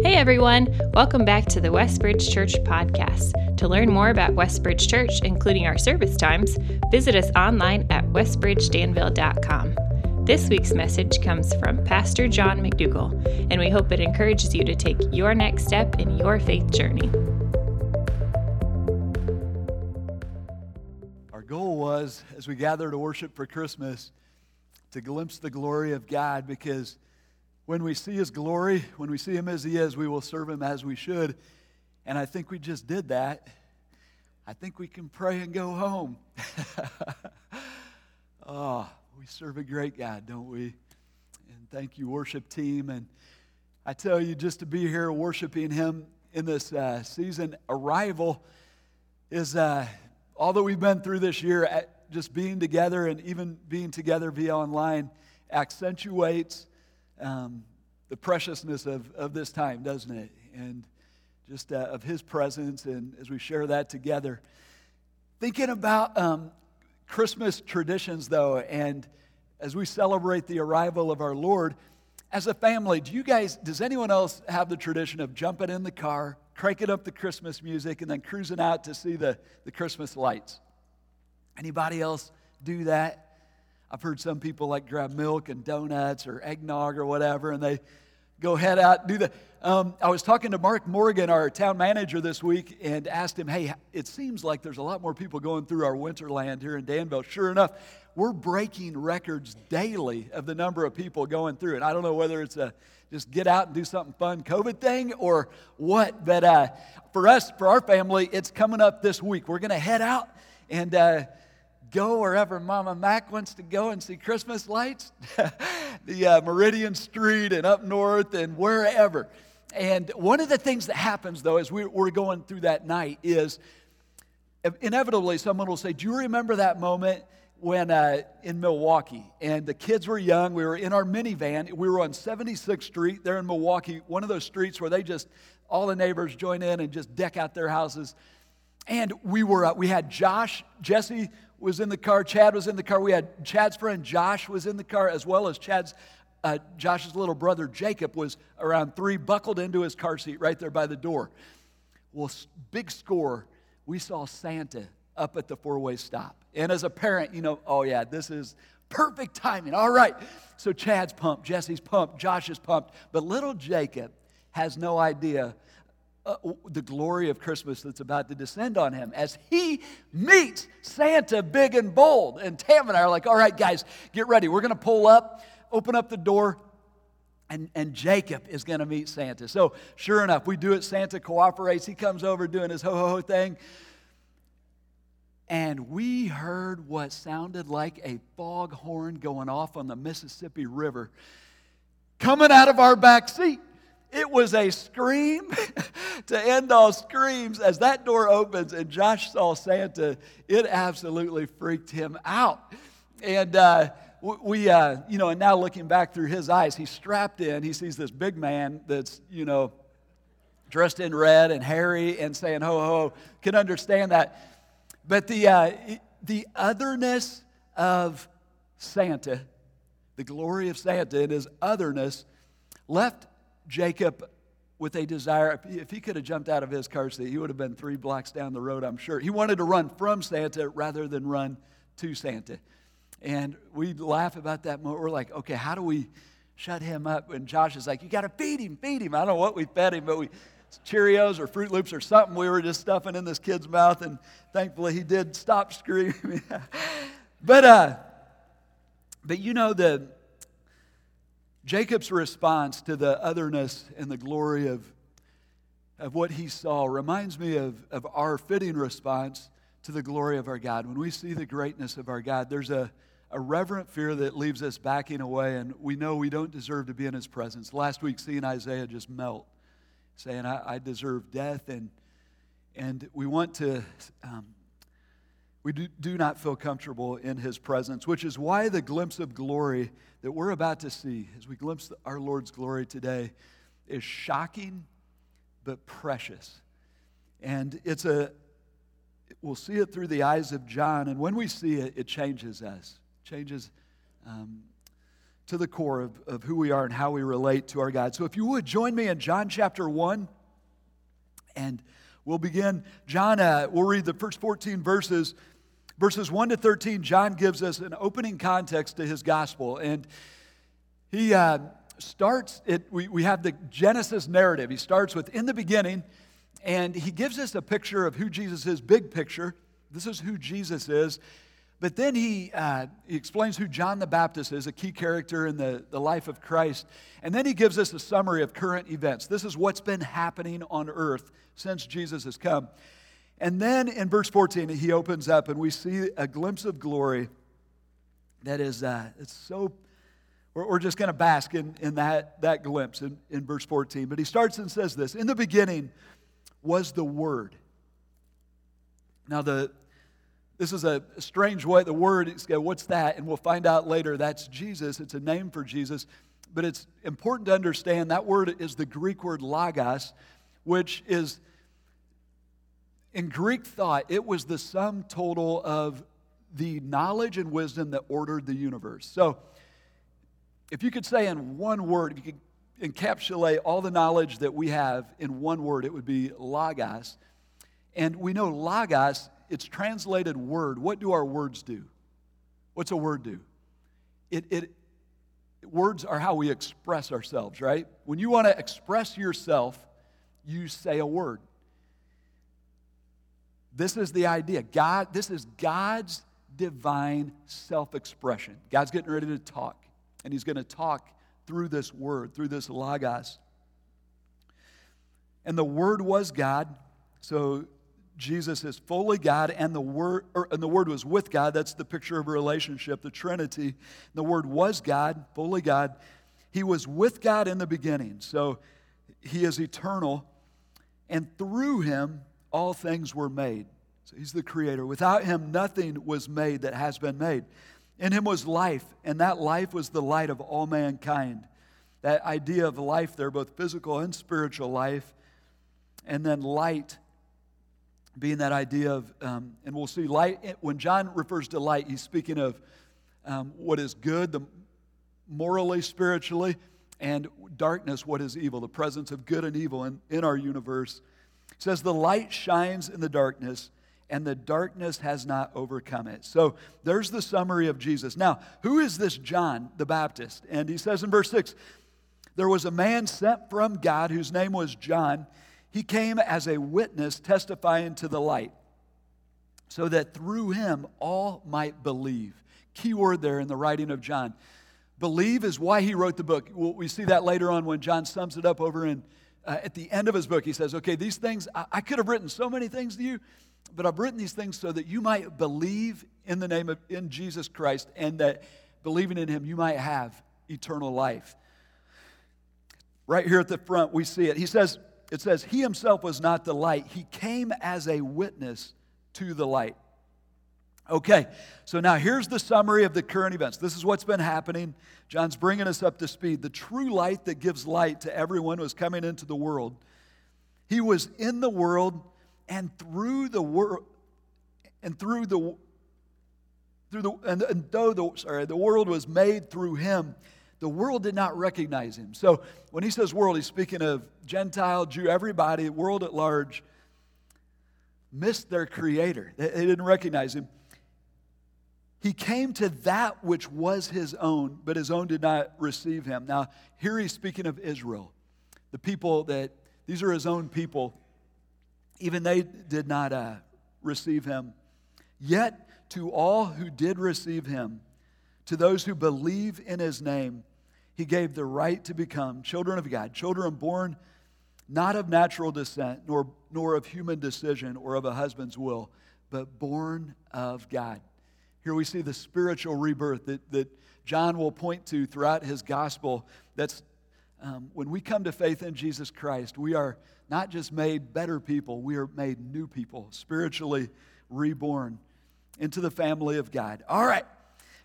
Hey everyone, welcome back to the Westbridge Church podcast. To learn more about Westbridge Church, including our service times, visit us online at westbridgedanville.com. This week's message comes from Pastor John McDougall, and we hope it encourages you to take your next step in your faith journey. Our goal was, as we gather to worship for Christmas, to glimpse the glory of God because when we see his glory, when we see him as he is, we will serve him as we should. And I think we just did that. I think we can pray and go home. oh, we serve a great God, don't we? And thank you, worship team. And I tell you, just to be here worshiping him in this uh, season, arrival is, uh, although we've been through this year, just being together and even being together via online accentuates um, the preciousness of, of this time, doesn't it? And just uh, of His presence, and as we share that together. Thinking about um, Christmas traditions, though, and as we celebrate the arrival of our Lord, as a family, do you guys, does anyone else have the tradition of jumping in the car, cranking up the Christmas music, and then cruising out to see the, the Christmas lights? Anybody else do that? I've heard some people like grab milk and donuts or eggnog or whatever, and they go head out and do that. Um, I was talking to Mark Morgan, our town manager, this week, and asked him, "Hey, it seems like there's a lot more people going through our winterland here in Danville." Sure enough, we're breaking records daily of the number of people going through it. I don't know whether it's a just get out and do something fun COVID thing or what, but uh, for us, for our family, it's coming up this week. We're going to head out and. Uh, go wherever Mama Mac wants to go and see Christmas lights, the uh, Meridian Street and up north and wherever. And one of the things that happens, though, as we're going through that night is inevitably someone will say, Do you remember that moment when uh, in Milwaukee? And the kids were young. We were in our minivan. We were on 76th Street there in Milwaukee, one of those streets where they just, all the neighbors join in and just deck out their houses. And we were, uh, we had Josh, Jesse was in the car. Chad was in the car. We had Chad's friend Josh was in the car, as well as Chad's uh, Josh's little brother Jacob was around three, buckled into his car seat right there by the door. Well, big score. We saw Santa up at the four-way stop, and as a parent, you know, oh yeah, this is perfect timing. All right, so Chad's pumped, Jesse's pumped, Josh is pumped, but little Jacob has no idea uh, the glory of Christmas that's about to descend on him as he meets Santa big and bold. And Tam and I are like, all right, guys, get ready. We're going to pull up, open up the door, and, and Jacob is going to meet Santa. So, sure enough, we do it. Santa cooperates. He comes over doing his ho ho ho thing. And we heard what sounded like a foghorn going off on the Mississippi River coming out of our back seat. It was a scream to end all screams. As that door opens and Josh saw Santa, it absolutely freaked him out. And uh, we, uh, you know, and now looking back through his eyes, he's strapped in. He sees this big man that's, you know, dressed in red and hairy and saying, ho, ho, can understand that. But the, uh, the otherness of Santa, the glory of Santa and his otherness, left Jacob with a desire. If he could have jumped out of his car seat, he would have been three blocks down the road, I'm sure. He wanted to run from Santa rather than run to Santa. And we laugh about that moment. We're like, okay, how do we shut him up? And Josh is like, you got to feed him, feed him. I don't know what we fed him, but we Cheerios or Froot Loops or something we were just stuffing in this kid's mouth. And thankfully he did stop screaming. but, uh, but you know, the, Jacob's response to the otherness and the glory of, of what he saw reminds me of, of our fitting response to the glory of our God. When we see the greatness of our God, there's a, a reverent fear that leaves us backing away, and we know we don't deserve to be in his presence. Last week, seeing Isaiah just melt, saying, I, I deserve death, and, and we want to. Um, we do, not feel comfortable in his presence, which is why the glimpse of glory that we're about to see as we glimpse our Lord's glory today is shocking but precious. And it's a, we'll see it through the eyes of John, and when we see it, it changes us, changes, um, to the core of, of who we are and how we relate to our God. So if you would join me in John chapter 1, and we'll begin. John, uh, we'll read the first 14 verses. Verses 1 to 13, John gives us an opening context to his gospel. And he uh, starts, it, we, we have the Genesis narrative. He starts with in the beginning, and he gives us a picture of who Jesus is, big picture. This is who Jesus is. But then he, uh, he explains who John the Baptist is, a key character in the, the life of Christ. And then he gives us a summary of current events. This is what's been happening on earth since Jesus has come. And then in verse 14, he opens up and we see a glimpse of glory that is uh, it's so, we're, we're just going to bask in, in that, that glimpse in, in verse 14. But he starts and says this In the beginning was the Word. Now, the, this is a strange way. The word, what's that? And we'll find out later that's Jesus. It's a name for Jesus. But it's important to understand that word is the Greek word logos, which is, in Greek thought, it was the sum total of the knowledge and wisdom that ordered the universe. So, if you could say in one word, if you could encapsulate all the knowledge that we have in one word, it would be logos. And we know logos it's translated word. What do our words do? What's a word do? It, it, words are how we express ourselves, right? When you want to express yourself, you say a word. This is the idea. God, this is God's divine self expression. God's getting ready to talk, and He's going to talk through this word, through this logos. And the Word was God. So Jesus is fully God, and the Word, or, and the Word was with God. That's the picture of a relationship, the Trinity. The Word was God, fully God. He was with God in the beginning, so He is eternal, and through Him all things were made. So He's the Creator. Without Him, nothing was made that has been made. In Him was life, and that life was the light of all mankind. That idea of life there, both physical and spiritual life, and then light being that idea of, um, and we'll see light, when John refers to light, he's speaking of um, what is good, the morally, spiritually, and darkness, what is evil, the presence of good and evil in, in our universe. It says, The light shines in the darkness, and the darkness has not overcome it. So there's the summary of Jesus. Now, who is this John the Baptist? And he says in verse 6 There was a man sent from God whose name was John. He came as a witness testifying to the light, so that through him all might believe. Key word there in the writing of John. Believe is why he wrote the book. We see that later on when John sums it up over in uh, at the end of his book. He says, "Okay, these things I, I could have written so many things to you, but I've written these things so that you might believe in the name of in Jesus Christ, and that believing in Him you might have eternal life." Right here at the front, we see it. He says, it says, He himself was not the light, He came as a witness to the light. Okay, so now here's the summary of the current events. This is what's been happening. John's bringing us up to speed. The true light that gives light to everyone was coming into the world. He was in the world, and through the world, and through the through the and, and though the sorry the world was made through him the world did not recognize him. So when he says world, he's speaking of Gentile, Jew, everybody, world at large, missed their creator. They, they didn't recognize him. He came to that which was his own, but his own did not receive him. Now, here he's speaking of Israel, the people that, these are his own people. Even they did not uh, receive him. Yet, to all who did receive him, to those who believe in his name, he gave the right to become children of God, children born not of natural descent, nor, nor of human decision or of a husband's will, but born of God. Here we see the spiritual rebirth that, that John will point to throughout his gospel. That's um, when we come to faith in Jesus Christ, we are not just made better people, we are made new people, spiritually reborn into the family of God. All right,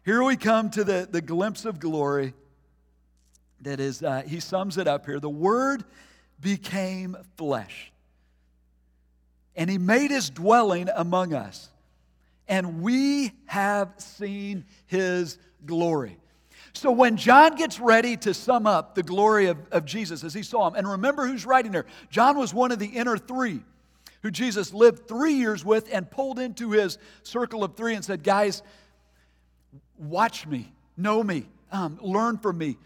here we come to the, the glimpse of glory that is, uh, he sums it up here. The Word became flesh, and he made his dwelling among us, and we have seen his glory. So when John gets ready to sum up the glory of, of Jesus as he saw him, and remember who's writing there. John was one of the inner three who Jesus lived three years with and pulled into his circle of three and said, Guys, watch me, know me, um, learn from me.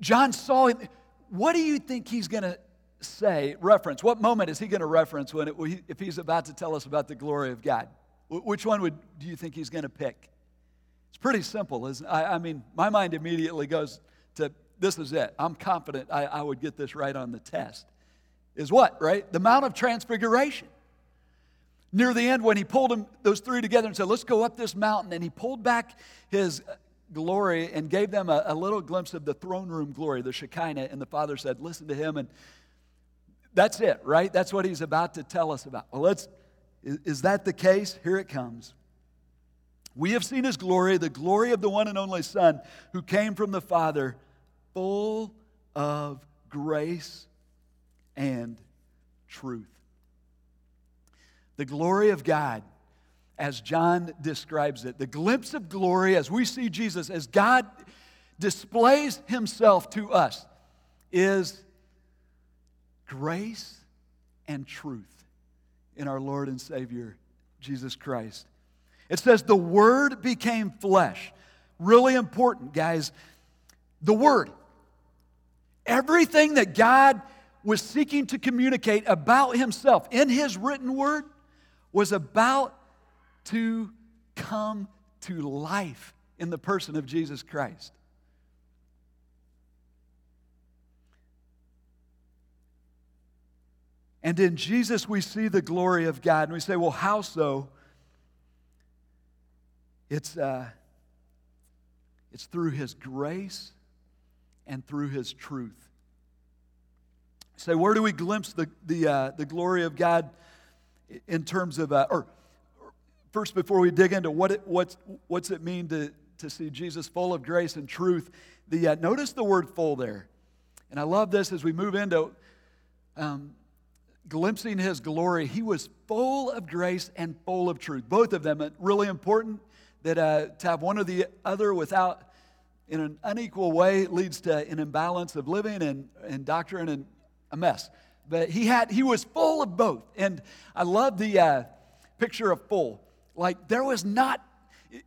John saw him. What do you think he's going to say, reference? What moment is he going to reference when it, if he's about to tell us about the glory of God? Which one would, do you think he's going to pick? It's pretty simple, isn't it? I, I, mean, my mind immediately goes to this is it. I'm confident I, I would get this right on the test. Is what, right? The Mount of Transfiguration. Near the end, when he pulled them, those three together and said, Let's go up this mountain, and he pulled back his uh, glory and gave them a, a little glimpse of the throne room glory, the Shekinah, and the Father said, Listen to him. And that's it, right? That's what he's about to tell us about. Well, let's, is, is that the case? Here it comes. We have seen his glory, the glory of the one and only Son who came from the Father, full of grace and truth. The glory of God, as John describes it, the glimpse of glory as we see Jesus, as God displays himself to us, is grace and truth in our Lord and Savior, Jesus Christ. It says, the Word became flesh. Really important, guys. The Word. Everything that God was seeking to communicate about Himself in His written Word was about to come to life in the person of Jesus Christ. And in Jesus, we see the glory of God. And we say, well, how so? It's, uh, it's through His grace and through His truth. Say, so where do we glimpse the, the, uh, the glory of God in terms of, uh, or first before we dig into what it, what's, what's it mean to, to see Jesus full of grace and truth, the, uh, notice the word full there. And I love this as we move into um, glimpsing his glory. He was full of grace and full of truth. Both of them, really important that uh, to have one or the other without, in an unequal way, leads to an imbalance of living and, and doctrine and a mess. But he had, he was full of both. And I love the uh, picture of full. Like there was not,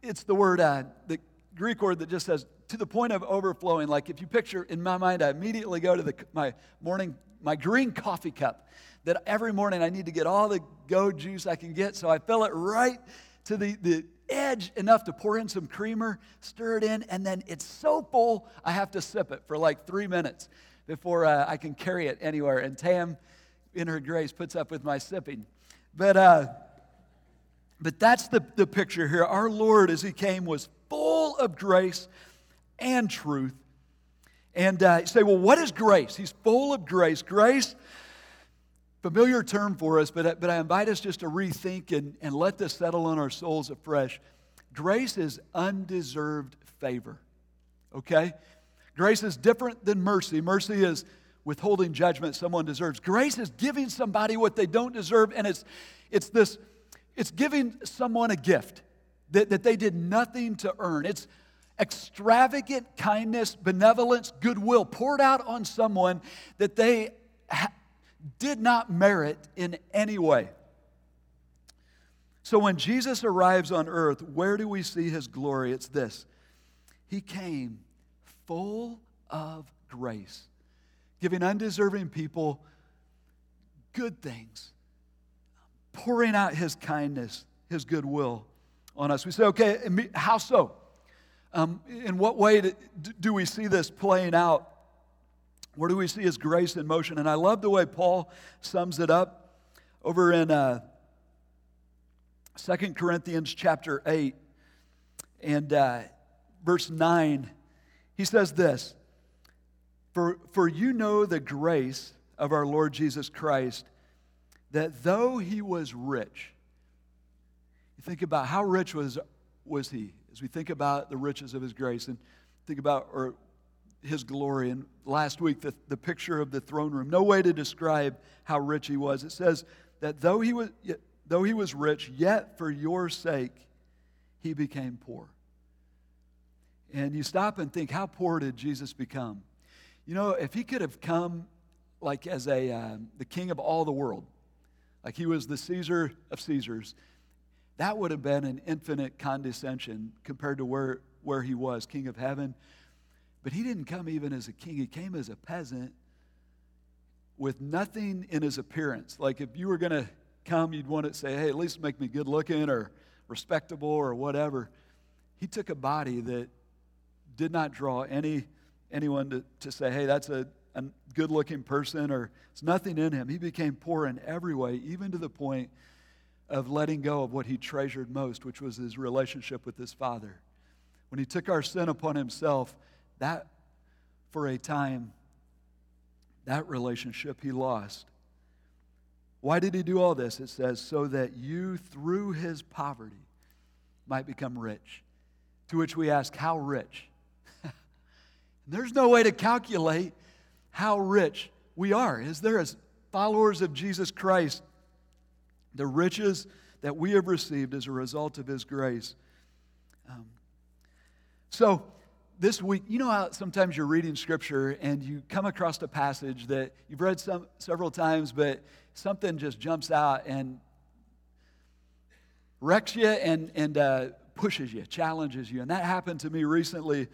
it's the word, uh, the Greek word that just says to the point of overflowing. Like if you picture in my mind, I immediately go to the, my morning, my green coffee cup that every morning I need to get all the go juice I can get. So I fill it right to the, the edge enough to pour in some creamer, stir it in, and then it's so full I have to sip it for like three minutes before uh, I can carry it anywhere. And Tam, in her grace, puts up with my sipping. But, uh, but that's the, the picture here. Our Lord, as He came, was full of grace and truth. And uh, you say, well, what is grace? He's full of grace. Grace familiar term for us, but, but I invite us just to rethink and, and let this settle on our souls afresh. Grace is undeserved favor, okay? Grace is different than mercy. Mercy is withholding judgment someone deserves. Grace is giving somebody what they don't deserve, and it's, it's this, it's giving someone a gift that, that they did nothing to earn. It's extravagant kindness, benevolence, goodwill poured out on someone that they ha- did not merit in any way. So when Jesus arrives on earth, where do we see his glory? It's this He came full of grace, giving undeserving people good things, pouring out his kindness, his goodwill on us. We say, okay, how so? Um, in what way do we see this playing out where do we see his grace in motion? And I love the way Paul sums it up over in uh, 2 Corinthians chapter 8 and uh, verse 9. He says this for, for you know the grace of our Lord Jesus Christ, that though he was rich, you think about how rich was, was he as we think about the riches of his grace and think about or his glory. And last week, the, the picture of the throne room. No way to describe how rich he was. It says that though he was, though he was rich, yet for your sake he became poor. And you stop and think, how poor did Jesus become? You know, if he could have come like as a, uh, the king of all the world, like he was the Caesar of Caesars, that would have been an infinite condescension compared to where, where he was, king of heaven. But he didn't come even as a king, he came as a peasant with nothing in his appearance. Like if you were going to come, you'd want to say, hey, at least make me good looking or respectable or whatever. He took a body that did not draw any anyone to, to say, hey, that's a, a good looking person or it's nothing in him. He became poor in every way, even to the point of letting go of what he treasured most, which was his relationship with his father. When he took our sin upon himself, that for a time, that relationship he lost. Why did he do all this? It says, so that you, through his poverty, might become rich. To which we ask, how rich? There's no way to calculate how rich we are. Is there, as followers of Jesus Christ, the riches that we have received as a result of his grace? Um, so, this week, you know how sometimes you're reading scripture and you come across a passage that you've read some, several times, but something just jumps out and wrecks you and, and uh, pushes you, challenges you. And that happened to me recently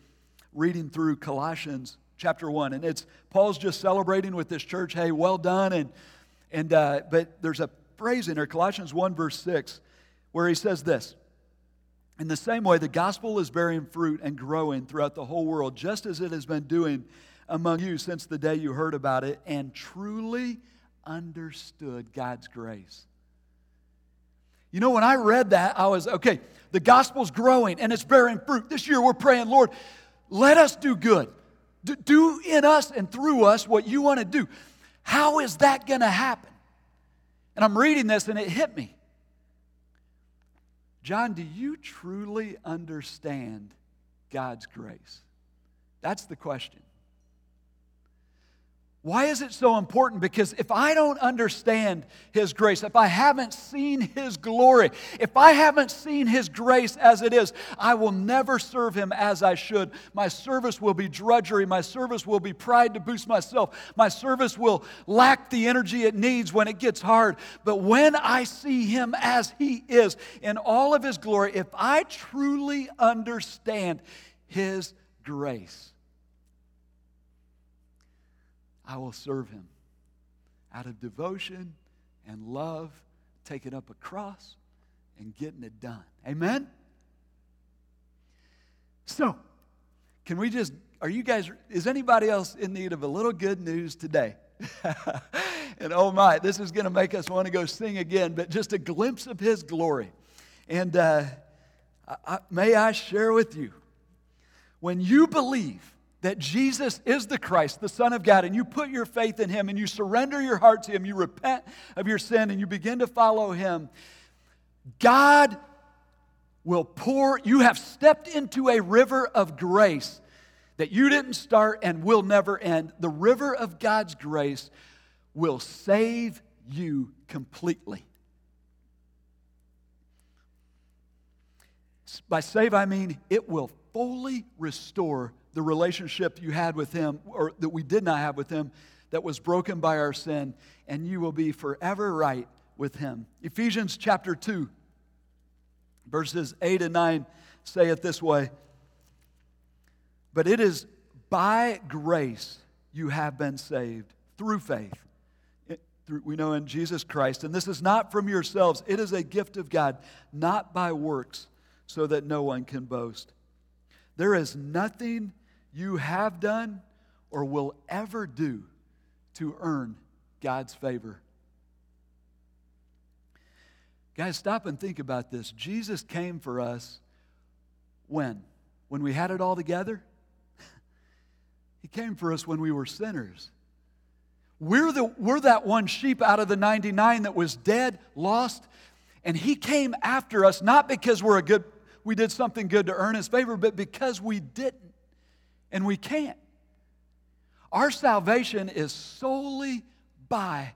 reading through Colossians chapter 1. And it's Paul's just celebrating with this church, hey, well done. And, and uh, but there's a phrase in there, Colossians 1, verse 6, where he says this. In the same way, the gospel is bearing fruit and growing throughout the whole world, just as it has been doing among you since the day you heard about it and truly understood God's grace. You know, when I read that, I was, okay, the gospel's growing and it's bearing fruit. This year we're praying, Lord, let us do good. Do in us and through us what you want to do. How is that going to happen? And I'm reading this and it hit me. John, do you truly understand God's grace? That's the question. Why is it so important? Because if I don't understand His grace, if I haven't seen His glory, if I haven't seen His grace as it is, I will never serve Him as I should. My service will be drudgery. My service will be pride to boost myself. My service will lack the energy it needs when it gets hard. But when I see Him as He is in all of His glory, if I truly understand His grace, I will serve him out of devotion and love, taking up a cross and getting it done. Amen? So, can we just, are you guys, is anybody else in need of a little good news today? and oh my, this is going to make us want to go sing again, but just a glimpse of his glory. And uh, I, may I share with you, when you believe, that Jesus is the Christ, the Son of God, and you put your faith in Him and you surrender your heart to Him, you repent of your sin and you begin to follow Him, God will pour, you have stepped into a river of grace that you didn't start and will never end. The river of God's grace will save you completely. By save, I mean it will fully restore the relationship you had with Him, or that we did not have with Him, that was broken by our sin, and you will be forever right with Him. Ephesians chapter 2, verses 8 and 9 say it this way But it is by grace you have been saved through faith. It, through, we know in Jesus Christ. And this is not from yourselves, it is a gift of God, not by works, so that no one can boast. There is nothing you have done or will ever do to earn God's favor. Guys, stop and think about this. Jesus came for us when? When we had it all together? he came for us when we were sinners. We're, the, we're that one sheep out of the 99 that was dead, lost, and he came after us not because we're a good we did something good to earn his favor, but because we didn't and we can't. Our salvation is solely by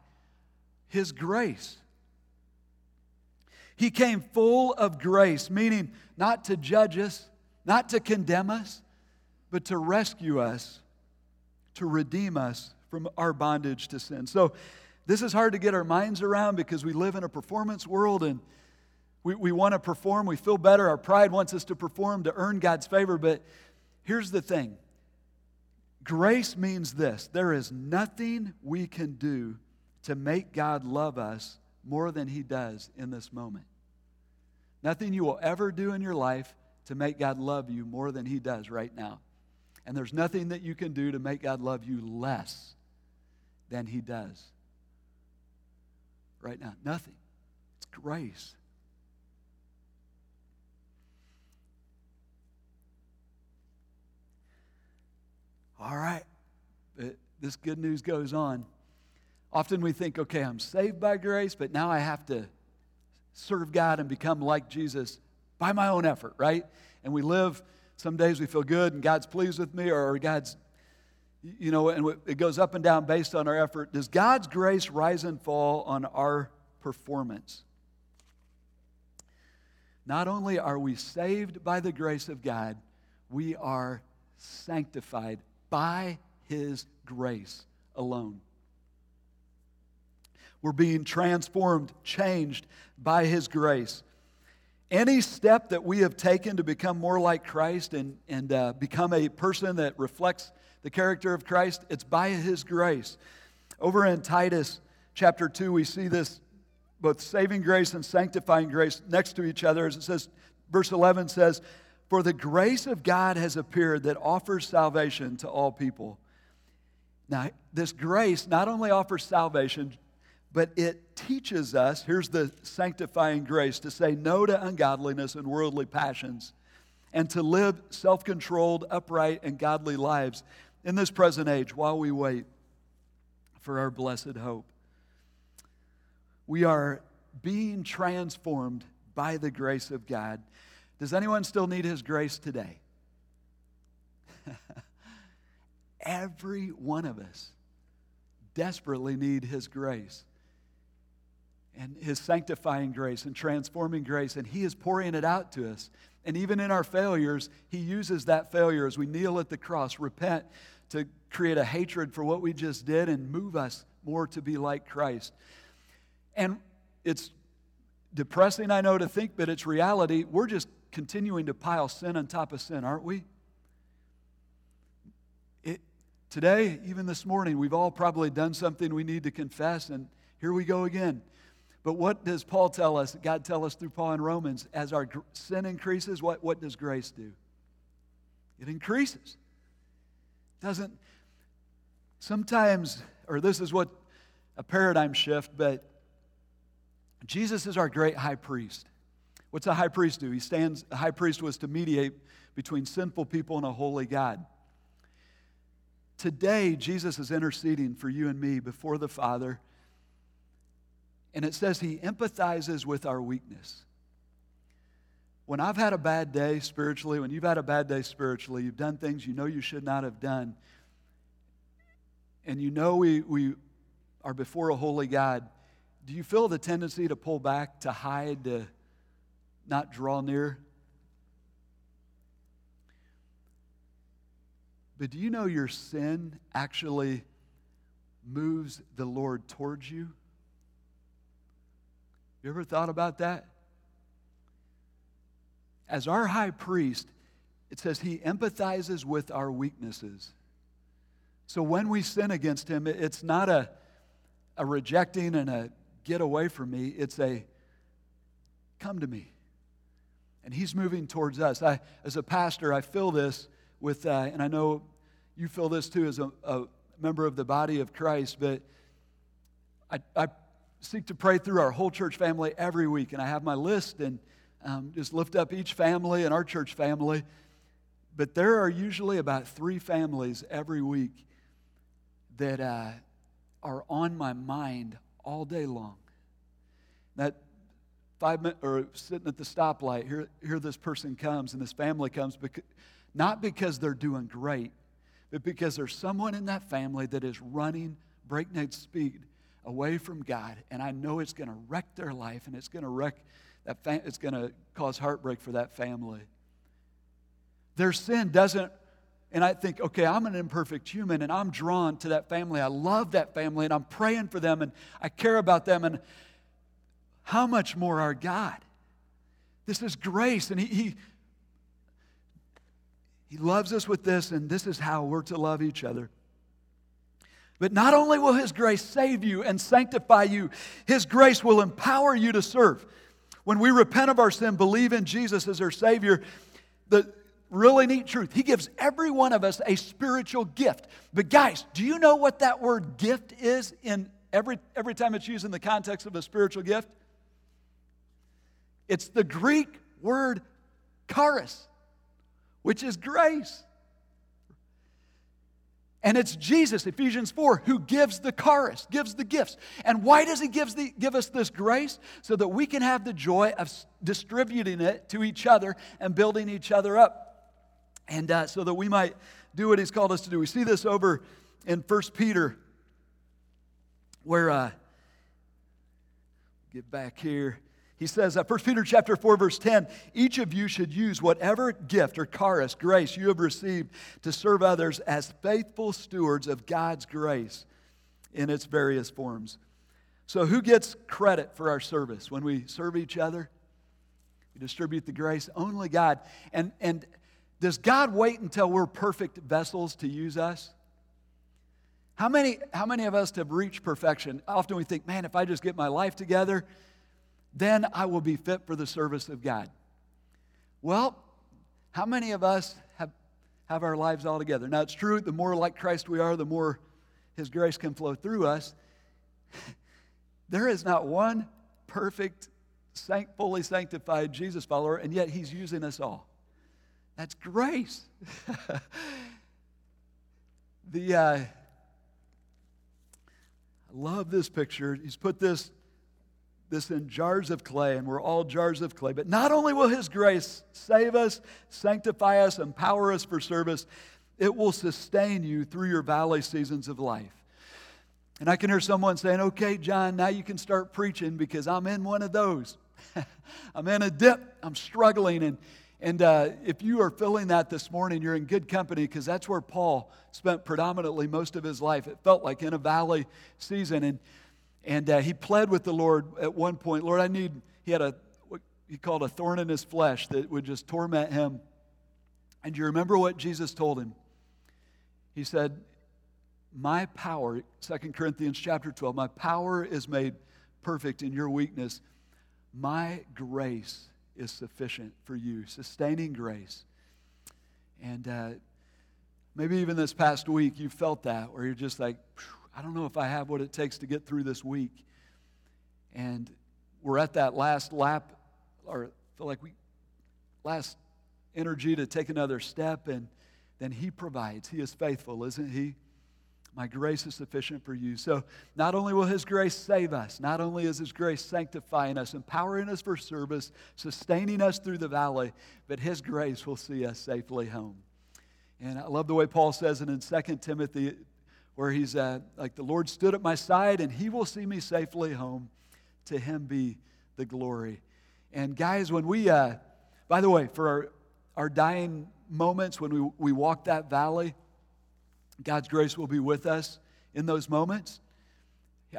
His grace. He came full of grace, meaning not to judge us, not to condemn us, but to rescue us, to redeem us from our bondage to sin. So, this is hard to get our minds around because we live in a performance world and we, we want to perform. We feel better. Our pride wants us to perform to earn God's favor. But here's the thing grace means this there is nothing we can do to make God love us more than He does in this moment. Nothing you will ever do in your life to make God love you more than He does right now. And there's nothing that you can do to make God love you less than He does right now. Nothing. It's grace. All right. But this good news goes on. Often we think, okay, I'm saved by grace, but now I have to serve God and become like Jesus by my own effort, right? And we live, some days we feel good and God's pleased with me, or God's, you know, and it goes up and down based on our effort. Does God's grace rise and fall on our performance? Not only are we saved by the grace of God, we are sanctified by His grace alone. We're being transformed, changed by His grace. Any step that we have taken to become more like Christ and, and uh, become a person that reflects the character of Christ, it's by His grace. Over in Titus chapter 2, we see this both saving grace and sanctifying grace next to each other. As it says, verse 11 says, For the grace of God has appeared that offers salvation to all people. Now, this grace not only offers salvation, but it teaches us here's the sanctifying grace to say no to ungodliness and worldly passions and to live self controlled, upright, and godly lives in this present age while we wait for our blessed hope. We are being transformed by the grace of God. Does anyone still need His grace today? Every one of us desperately need His grace and his sanctifying grace and transforming grace, and he is pouring it out to us. And even in our failures, he uses that failure as we kneel at the cross, repent, to create a hatred for what we just did and move us more to be like Christ. And it's depressing, I know, to think, but it's reality. We're just continuing to pile sin on top of sin, aren't we? It, today, even this morning, we've all probably done something we need to confess, and here we go again. But what does Paul tell us? God tell us through Paul in Romans, as our sin increases, what, what does grace do? It increases. Doesn't sometimes, or this is what a paradigm shift, but Jesus is our great high priest. What's a high priest do? He stands, a high priest was to mediate between sinful people and a holy God. Today, Jesus is interceding for you and me before the Father and it says he empathizes with our weakness. When I've had a bad day spiritually, when you've had a bad day spiritually, you've done things you know you should not have done, and you know we, we are before a holy God, do you feel the tendency to pull back, to hide, to not draw near? But do you know your sin actually moves the Lord towards you? You ever thought about that? As our high priest, it says he empathizes with our weaknesses. So when we sin against him, it's not a, a rejecting and a get away from me, it's a come to me. And he's moving towards us. I, as a pastor, I feel this with, uh, and I know you feel this too as a, a member of the body of Christ, but I, I seek to pray through our whole church family every week. And I have my list and um, just lift up each family and our church family. But there are usually about three families every week that uh, are on my mind all day long. That five minutes, or sitting at the stoplight, here, here this person comes and this family comes, because, not because they're doing great, but because there's someone in that family that is running breakneck speed away from God, and I know it's going to wreck their life and it's going to wreck that fam- it's going to cause heartbreak for that family. Their sin doesn't and I think, okay, I'm an imperfect human and I'm drawn to that family. I love that family and I'm praying for them and I care about them. And how much more our God? This is grace, and He, he, he loves us with this, and this is how we're to love each other. But not only will His grace save you and sanctify you, His grace will empower you to serve. When we repent of our sin, believe in Jesus as our Savior, the really neat truth, He gives every one of us a spiritual gift. But guys, do you know what that word gift is in every, every time it's used in the context of a spiritual gift? It's the Greek word charis, which is grace. And it's Jesus, Ephesians 4, who gives the charis, gives the gifts. And why does he give, the, give us this grace? So that we can have the joy of distributing it to each other and building each other up. And uh, so that we might do what he's called us to do. We see this over in 1 Peter, where, uh, get back here. He says, uh, 1 Peter chapter 4, verse 10, each of you should use whatever gift or charis, grace you have received to serve others as faithful stewards of God's grace in its various forms. So, who gets credit for our service when we serve each other? We distribute the grace? Only God. And, and does God wait until we're perfect vessels to use us? How many, how many of us have reached perfection? Often we think, man, if I just get my life together, then I will be fit for the service of God. Well, how many of us have, have our lives all together? Now, it's true, the more like Christ we are, the more His grace can flow through us. there is not one perfect, fully sanctified Jesus follower, and yet He's using us all. That's grace. the uh, I love this picture. He's put this this in jars of clay, and we're all jars of clay. But not only will His grace save us, sanctify us, empower us for service, it will sustain you through your valley seasons of life. And I can hear someone saying, Okay, John, now you can start preaching because I'm in one of those. I'm in a dip, I'm struggling. And, and uh, if you are feeling that this morning, you're in good company because that's where Paul spent predominantly most of his life. It felt like in a valley season. And and uh, he pled with the Lord at one point, Lord, I need, he had a, what he called a thorn in his flesh that would just torment him. And you remember what Jesus told him? He said, My power, 2 Corinthians chapter 12, my power is made perfect in your weakness. My grace is sufficient for you, sustaining grace. And uh, maybe even this past week you felt that, where you're just like, I don't know if I have what it takes to get through this week. And we're at that last lap, or feel like we last energy to take another step, and then He provides. He is faithful, isn't He? My grace is sufficient for you. So, not only will His grace save us, not only is His grace sanctifying us, empowering us for service, sustaining us through the valley, but His grace will see us safely home. And I love the way Paul says it in 2 Timothy where he's at, like the Lord stood at my side and he will see me safely home. To him be the glory. And guys, when we, uh, by the way, for our, our dying moments, when we, we walk that valley, God's grace will be with us in those moments.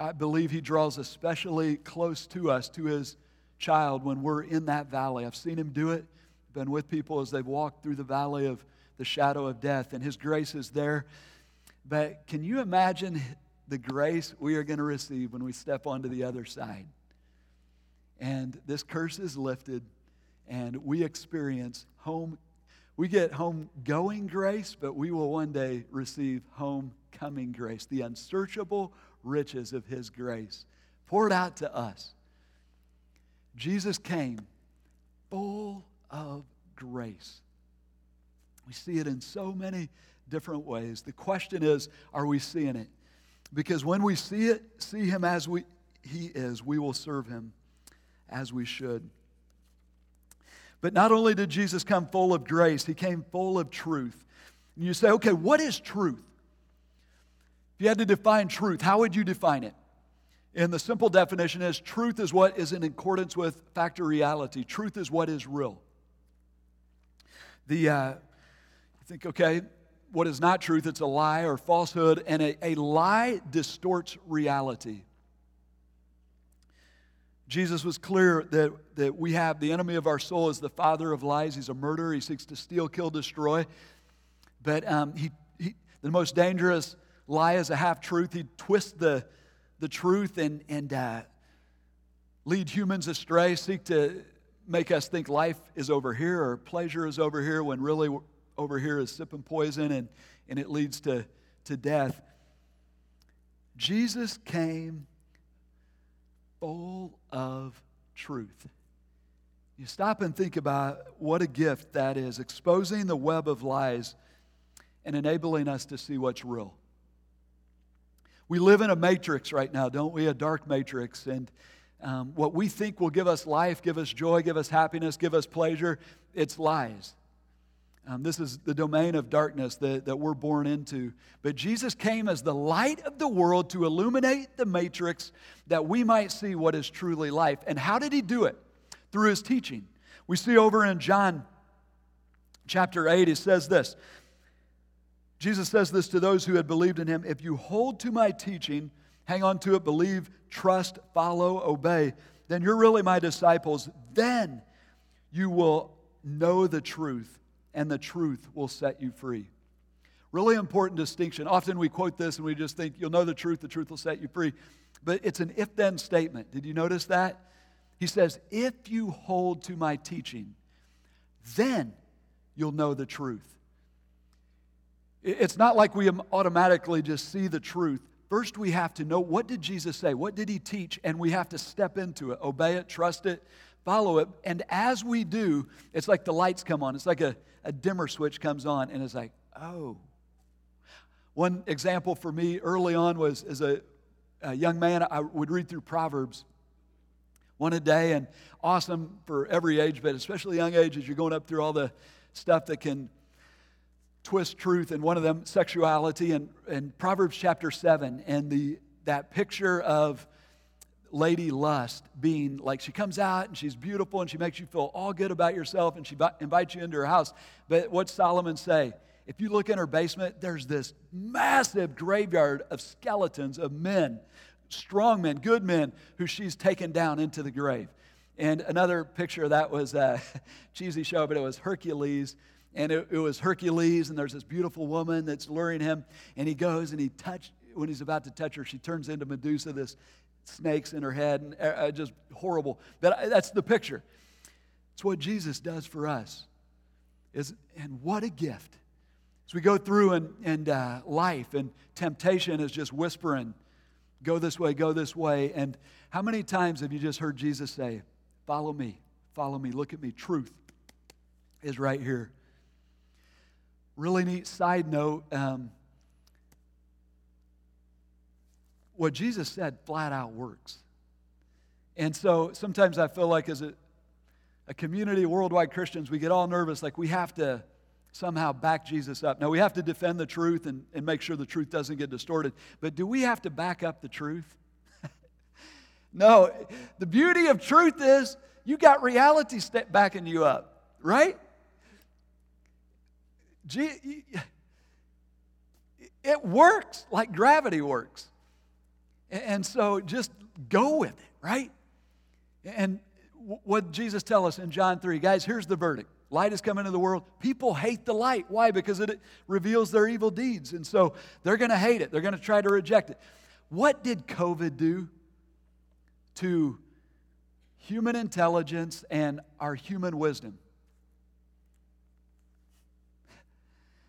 I believe he draws especially close to us, to his child, when we're in that valley. I've seen him do it, been with people as they've walked through the valley of the shadow of death, and his grace is there but can you imagine the grace we are going to receive when we step onto the other side? And this curse is lifted, and we experience home. We get home going grace, but we will one day receive homecoming grace, the unsearchable riches of His grace poured out to us. Jesus came full of grace. We see it in so many different ways. The question is, are we seeing it? Because when we see it, see him as we, he is, we will serve him as we should. But not only did Jesus come full of grace, he came full of truth. And you say, okay, what is truth? If you had to define truth, how would you define it? And the simple definition is truth is what is in accordance with fact or reality. Truth is what is real. The, uh, you think, okay, what is not truth, it's a lie or falsehood, and a, a lie distorts reality. Jesus was clear that, that we have the enemy of our soul is the father of lies. He's a murderer. He seeks to steal, kill, destroy. But um, he, he, the most dangerous lie is a half truth. He twists the, the truth and, and uh, lead humans astray, seek to make us think life is over here or pleasure is over here when really over here is sipping poison and, and it leads to, to death. Jesus came full of truth. You stop and think about what a gift that is, exposing the web of lies and enabling us to see what's real. We live in a matrix right now, don't we? A dark matrix. And um, what we think will give us life, give us joy, give us happiness, give us pleasure, it's lies. Um, this is the domain of darkness that, that we're born into. But Jesus came as the light of the world to illuminate the matrix that we might see what is truly life. And how did he do it? Through his teaching. We see over in John chapter 8, he says this Jesus says this to those who had believed in him If you hold to my teaching, hang on to it, believe, trust, follow, obey, then you're really my disciples. Then you will know the truth and the truth will set you free. Really important distinction. Often we quote this and we just think, you'll know the truth, the truth will set you free. But it's an if then statement. Did you notice that? He says, if you hold to my teaching, then you'll know the truth. It's not like we automatically just see the truth. First, we have to know what did Jesus say? What did he teach? And we have to step into it, obey it, trust it, follow it. And as we do, it's like the lights come on. It's like a, a dimmer switch comes on, and it's like, oh. One example for me early on was as a, a young man, I would read through Proverbs one a day, and awesome for every age, but especially young age as you're going up through all the stuff that can twist truth, and one of them, sexuality, and, and Proverbs chapter 7, and the, that picture of lady lust being like she comes out and she's beautiful and she makes you feel all good about yourself and she invites you into her house. But what Solomon say? If you look in her basement, there's this massive graveyard of skeletons of men, strong men, good men, who she's taken down into the grave. And another picture of that was a cheesy show, but it was Hercules. And it, it was Hercules, and there's this beautiful woman that's luring him. And he goes and he touch when he's about to touch her, she turns into Medusa, this snakes in her head, and uh, uh, just horrible. But that's the picture. It's what Jesus does for us. Is, and what a gift. As we go through and, and uh, life and temptation is just whispering, go this way, go this way. And how many times have you just heard Jesus say, follow me, follow me, look at me. Truth is right here. Really neat side note. Um, what Jesus said flat out works. And so sometimes I feel like as a, a community of worldwide Christians, we get all nervous, like we have to somehow back Jesus up. Now, we have to defend the truth and, and make sure the truth doesn't get distorted. But do we have to back up the truth? no. The beauty of truth is you got reality backing you up, right? It works like gravity works. And so just go with it, right? And what Jesus tell us in John 3, guys, here's the verdict. Light has come into the world. People hate the light. Why? Because it reveals their evil deeds. And so they're going to hate it. They're going to try to reject it. What did COVID do to human intelligence and our human wisdom?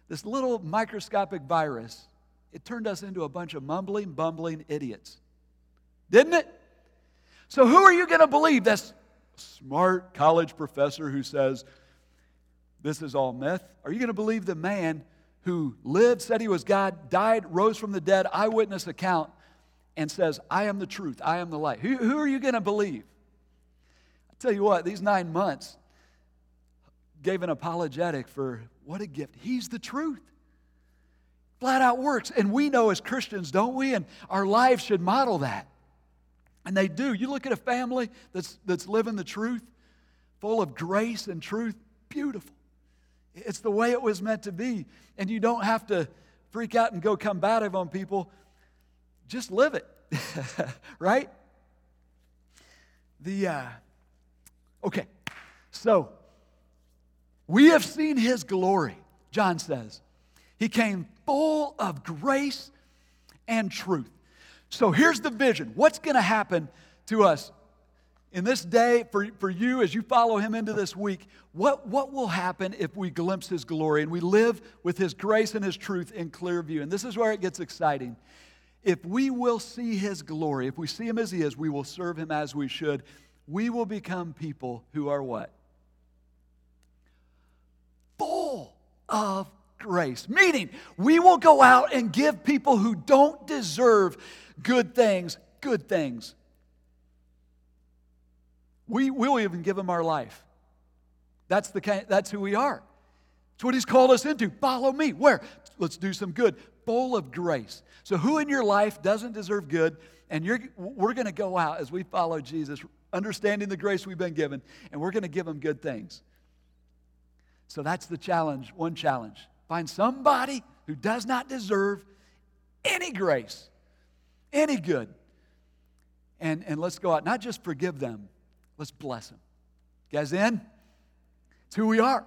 This little microscopic virus it turned us into a bunch of mumbling, bumbling idiots. Didn't it? So, who are you going to believe? This smart college professor who says this is all myth? Are you going to believe the man who lived, said he was God, died, rose from the dead, eyewitness account, and says, I am the truth, I am the light? Who, who are you going to believe? I tell you what, these nine months gave an apologetic for what a gift. He's the truth flat out works. And we know as Christians, don't we? And our lives should model that. And they do. You look at a family that's, that's living the truth, full of grace and truth, beautiful. It's the way it was meant to be. And you don't have to freak out and go combative on people. Just live it, right? The, uh, okay, so we have seen his glory, John says. He came full of grace and truth. So here's the vision. What's going to happen to us in this day for, for you as you follow him into this week? What, what will happen if we glimpse his glory and we live with his grace and his truth in clear view? And this is where it gets exciting. If we will see his glory, if we see him as he is, we will serve him as we should. We will become people who are what? Full of grace. Meaning, we will go out and give people who don't deserve good things, good things. We will even give them our life. That's, the kind, that's who we are. It's what he's called us into. Follow me. Where? Let's do some good. Full of grace. So, who in your life doesn't deserve good? And you're, we're going to go out as we follow Jesus, understanding the grace we've been given, and we're going to give them good things. So, that's the challenge, one challenge. Find somebody who does not deserve any grace, any good. And, and let's go out, not just forgive them, let's bless them. Guys in? It's who we are.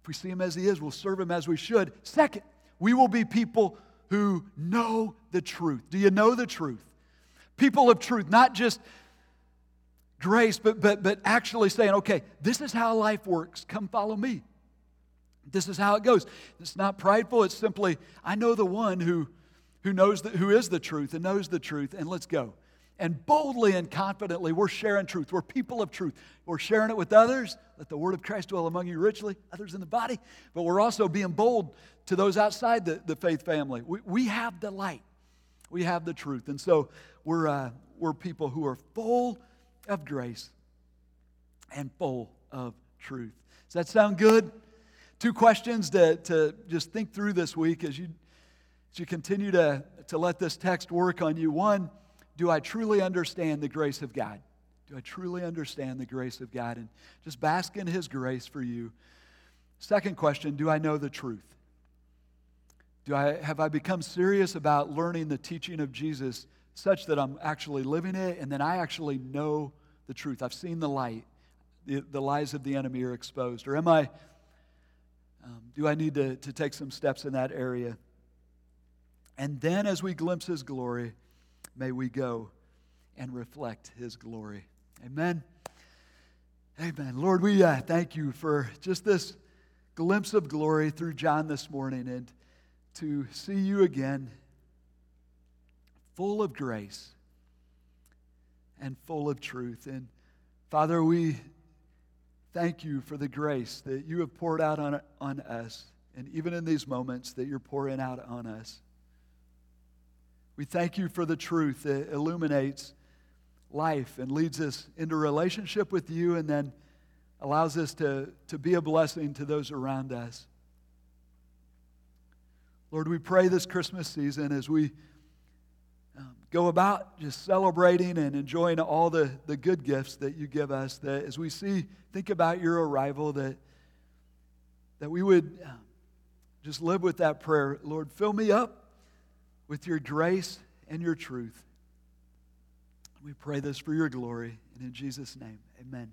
If we see him as he is, we'll serve him as we should. Second, we will be people who know the truth. Do you know the truth? People of truth, not just grace, but, but, but actually saying, okay, this is how life works. Come follow me. This is how it goes. It's not prideful. It's simply, I know the one who, who knows the, who is the truth and knows the truth, and let's go. And boldly and confidently, we're sharing truth. We're people of truth. We're sharing it with others. Let the word of Christ dwell among you richly, others in the body. But we're also being bold to those outside the, the faith family. We, we have the light, we have the truth. And so we're, uh, we're people who are full of grace and full of truth. Does that sound good? Two questions to, to just think through this week as you, as you continue to, to let this text work on you. One, do I truly understand the grace of God? Do I truly understand the grace of God? And just bask in His grace for you. Second question, do I know the truth? Do I, have I become serious about learning the teaching of Jesus such that I'm actually living it and then I actually know the truth? I've seen the light. The, the lies of the enemy are exposed. Or am I um, do I need to, to take some steps in that area? And then, as we glimpse His glory, may we go and reflect His glory. Amen. Amen. Lord, we uh, thank you for just this glimpse of glory through John this morning and to see you again full of grace and full of truth. And Father, we thank you for the grace that you have poured out on, on us, and even in these moments that you're pouring out on us. We thank you for the truth that illuminates life and leads us into relationship with you and then allows us to, to be a blessing to those around us. Lord, we pray this Christmas season as we um, go about just celebrating and enjoying all the, the good gifts that you give us, that as we see, think about your arrival, that, that we would um, just live with that prayer. Lord, fill me up with your grace and your truth. We pray this for your glory, and in Jesus' name, amen.